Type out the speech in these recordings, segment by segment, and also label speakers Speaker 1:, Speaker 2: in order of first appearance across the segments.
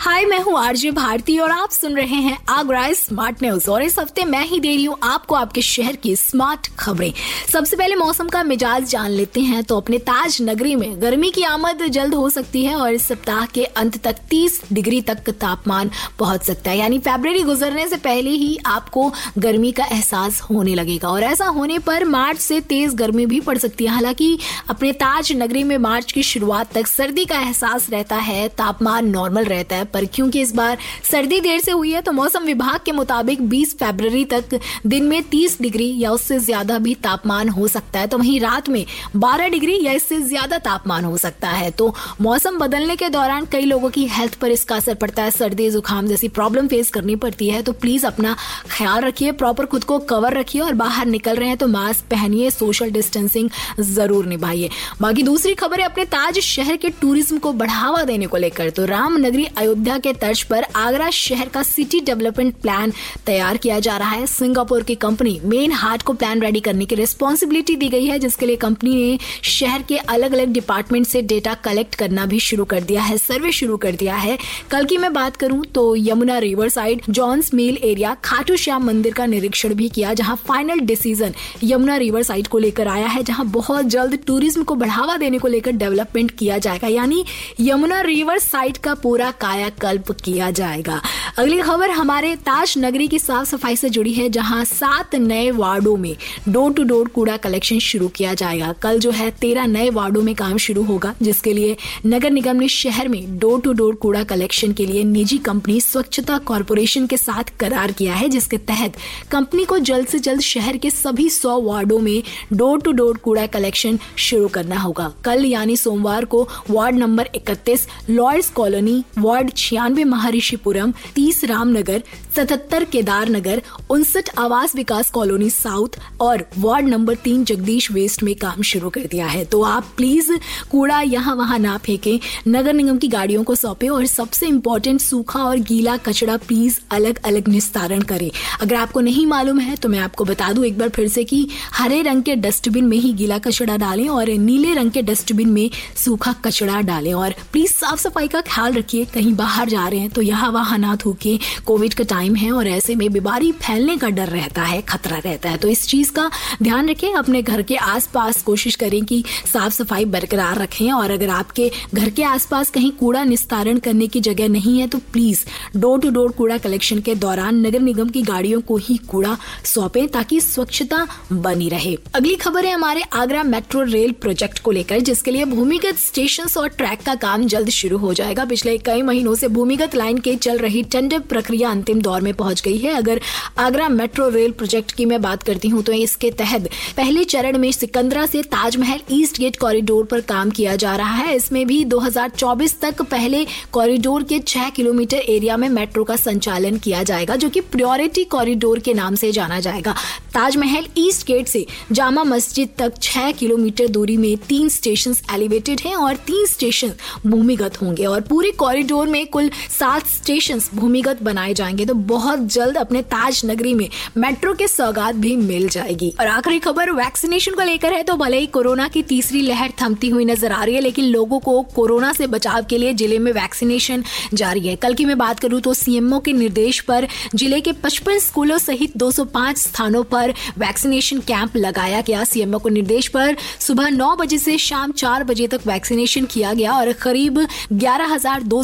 Speaker 1: हाय, मैं हूँ आरजे भारती और आप सुन रहे हैं आगरा स्मार्ट न्यूज़ और इस हफ़्ते मैं ही दे रही हूँ आपको आपके शहर की स्मार्ट खबरें। सबसे पहले मौसम का मिजाज जान लेते हैं। तो अपने ताज नगरी में गर्मी की आमद जल्द हो सकती है और इस सप्ताह के अंत तक 30 डिग्री तक तापमान पहुँच सकता है। यानी फेब्रवरी गुजरने से पहले ही आपको गर्मी का एहसास होने लगेगा। और ऐसा होने पर मार्च से तेज गर्मी भी पड़ सकती है। हालाँकि अपने ताज नगरी में मार्च की शुरुआत तक सर्दी का एहसास रहता है, तापमान नॉर्मल रहता है। पर क्योंकि इस बार। सर्दी देर से हुई है तो मौसम विभाग के मुताबिक 20 फरवरी तक दिन में 30 डिग्री या उससे ज़्यादा भी तापमान हो सकता है। तो वहीं रात में 12 डिग्री या इससे ज़्यादा तापमान हो सकता है। तो मौसम बदलने के दौरान कई लोगों की हेल्थ पर इसका असर पड़ता है। सर्दी, जुकाम जैसी प्रॉब्लम फेस करनी पड़ती है। तो प्लीज़ अपना ख्याल रखिए, प्रॉपर खुद को कवर रखिए और बाहर निकल रहे हैं तो मास्क पहनिए, सोशल डिस्टेंसिंग ज़रूर निभाइए। बाकी दूसरी खबर है अपने ताज शहर के टूरिज़्म को बढ़ावा देने को लेकर। तो रामनगरी अयोध्या अयोध्या के तर्ज पर आगरा शहर का सिटी डेवलपमेंट प्लान तैयार किया जा रहा है। सिंगापुर की कंपनी मेन हार्ट को प्लान रेडी करने की रिस्पॉन्सिबिलिटी दी गई है, जिसके लिए कंपनी ने शहर के अलग अलग डिपार्टमेंट से डेटा कलेक्ट करना भी शुरू कर दिया है सर्वे शुरू कर दिया है। कल की मैं बात करूँ तो Yamuna river side John's mill area Khatu Shyam मंदिर का निरीक्षण भी किया, जहाँ final decision Yamuna river side को लेकर आया है, जहाँ बहुत जल्द टूरिज़्म को बढ़ावा देने को लेकर डेवलपमेंट किया जाएगा। यानी यमुना रिवर साइड का पूरा काया कल्प किया जाएगा। अगली खबर हमारे ताज नगरी की साफ़ सफ़ाई से जुड़ी है, जहाँ सात नए वार्डो में डोर टू डोर कूड़ा कलेक्शन शुरू किया जाएगा। कल जो है तेरह नए वार्डो में काम शुरू होगा, जिसके लिए नगर निगम ने शहर में डोर टू डोर कूड़ा कलेक्शन के लिए निजी कंपनी स्वच्छता कॉरपोरेशन के साथ करार किया है, जिसके तहत कंपनी को जल्द से जल्द शहर के सभी सौ वार्डो में डोर टू डोर कूड़ा कलेक्शन शुरू करना होगा। कल यानी सोमवार को वार्ड नंबर इकतीस लॉर्ड्स कॉलोनी, वार्ड छियानवे महर्षिपुरम, तीस रामनगर, सतहत्तर केदार नगर उनसठ आवास विकास कॉलोनी साउथ और वार्ड नंबर तीन जगदीश वेस्ट में काम शुरू कर दिया है। तो आप प्लीज़ कूड़ा यहाँ वहाँ ना फेंके। नगर निगम की गाड़ियों को सौंपे और सबसे इम्पोर्टेंट सूखा और गीला कचरा प्लीज़ अलग अलग निस्तारण करें। अगर आपको नहीं मालूम है तो मैं आपको बता दूँ एक बार फिर से कि हरे रंग के डस्टबिन में ही गीला कचरा डालें और नीले रंग के डस्टबिन में सूखा कचरा डालें और प्लीज़ साफ़ सफ़ाई का ख्याल रखिए, कहीं बाहर बाहर जा रहे हैं तो यहाँ वहाँ ना थूके कोविड का टाइम है और ऐसे में बीमारी फैलने का डर रहता है, खतरा रहता है। तो इस चीज़ का ध्यान रखें, अपने घर के आसपास कोशिश करें कि साफ़ सफ़ाई बरकरार रखें और अगर आपके घर के आसपास कहीं कूड़ा निस्तारण करने की जगह नहीं है तो प्लीज़ डोर टू डोर कूड़ा कलेक्शन के दौरान नगर निगम की गाड़ियों को ही कूड़ा सौंपे ताकि स्वच्छता बनी रहे। अगली खबर है हमारे आगरा मेट्रो रेल प्रोजेक्ट को लेकर, जिसके लिए भूमिगत स्टेशन और ट्रैक का काम जल्द शुरू हो जाएगा। पिछले कई महीनों से भूमिगत लाइन के चल रही टेंडर प्रक्रिया अंतिम दौर में पहुँच गई है। अगर आगरा मेट्रो रेल प्रोजेक्ट की मैं बात करती हूँ तो इसके तहत पहले चरण में सिकंदरा से ताजमहल ईस्ट गेट कॉरिडोर पर काम किया जा रहा है। इसमें भी 2024 तक पहले कॉरिडोर के छह किलोमीटर एरिया में मेट्रो का संचालन किया जाएगा, जो कि प्रियोरिटी कॉरिडोर के नाम से जाना जाएगा। ताजमहल ईस्ट गेट से जामा मस्जिद तक छह किलोमीटर दूरी में तीन स्टेशन एलिवेटेड हैं और तीन स्टेशन भूमिगत होंगे और पूरे कॉरिडोर में कुल सात स्टेशन भूमिगत बनाए जाएँगे। तो बहुत जल्द अपने ताज नगरी में मेट्रो के सौगात भी मिल जाएगी। और आखिरी खबर वैक्सीनेशन को लेकर है तो भले ही कोरोना की तीसरी लहर थमती हुई नज़र आ रही है, लेकिन लोगों को कोरोना से बचाव के लिए ज़िले में वैक्सीनेशन जारी है। कल की मैं बात करूँ तो सीएमओ के निर्देश पर ज़िले के पचपन स्कूलों सहित 205 स्थानों पर वैक्सीनेशन कैंप लगाया गया। सीएमओ को निर्देश पर सुबह नौ बजे से शाम चार बजे तक वैक्सीनेशन किया गया और करीब ग्यारह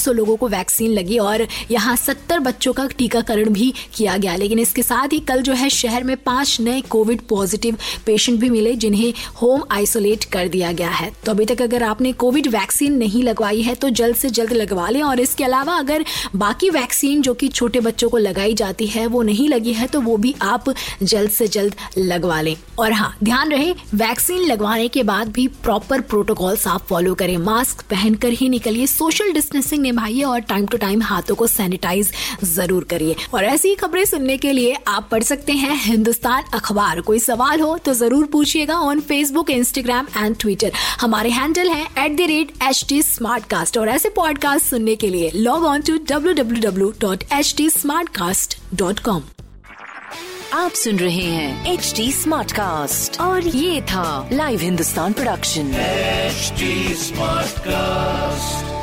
Speaker 1: लोगों को वैक्सीन लगी और यहाँ सत्तर बच्चों का टीकाकरण भी किया गया। लेकिन इसके साथ ही कल जो है शहर में पाँच नए कोविड पॉजिटिव पेशेंट भी मिले, जिन्हें होम आइसोलेट कर दिया गया है। तो अभी तक अगर आपने कोविड वैक्सीन नहीं लगवाई है तो जल्द से जल्द लगवा लें और इसके अलावा अगर बाकी वैक्सीन जो कि छोटे बच्चों को लगाई जाती है, वो नहीं लगी है तो वो भी आप जल्द से जल्द लगवा लें। और हाँ ध्यान रहे, वैक्सीन लगवाने के बाद भी प्रॉपर प्रोटोकॉल्स आप फॉलो करें। मास्क पहनकर ही निकलिए, सोशल डिस्टेंसिंग निभाइए और टाइम टू टाइम हाथों को सैनिटाइज ज़रूर करिए। और ऐसी ही खबरें सुनने के लिए आप पढ़ सकते हैं हिंदुस्तान अखबार। कोई सवाल हो तो ज़रूर पूछिएगा on Facebook Instagram and Twitter हमारे हैंडल है at the rate H T Smartcast और ऐसे पॉडकास्ट सुनने के लिए log on to W W W dot H T Smartcast dot com
Speaker 2: आप सुन रहे हैं एच टी स्मार्ट कास्ट और ये था live Hindustan production
Speaker 3: HD Smartcast.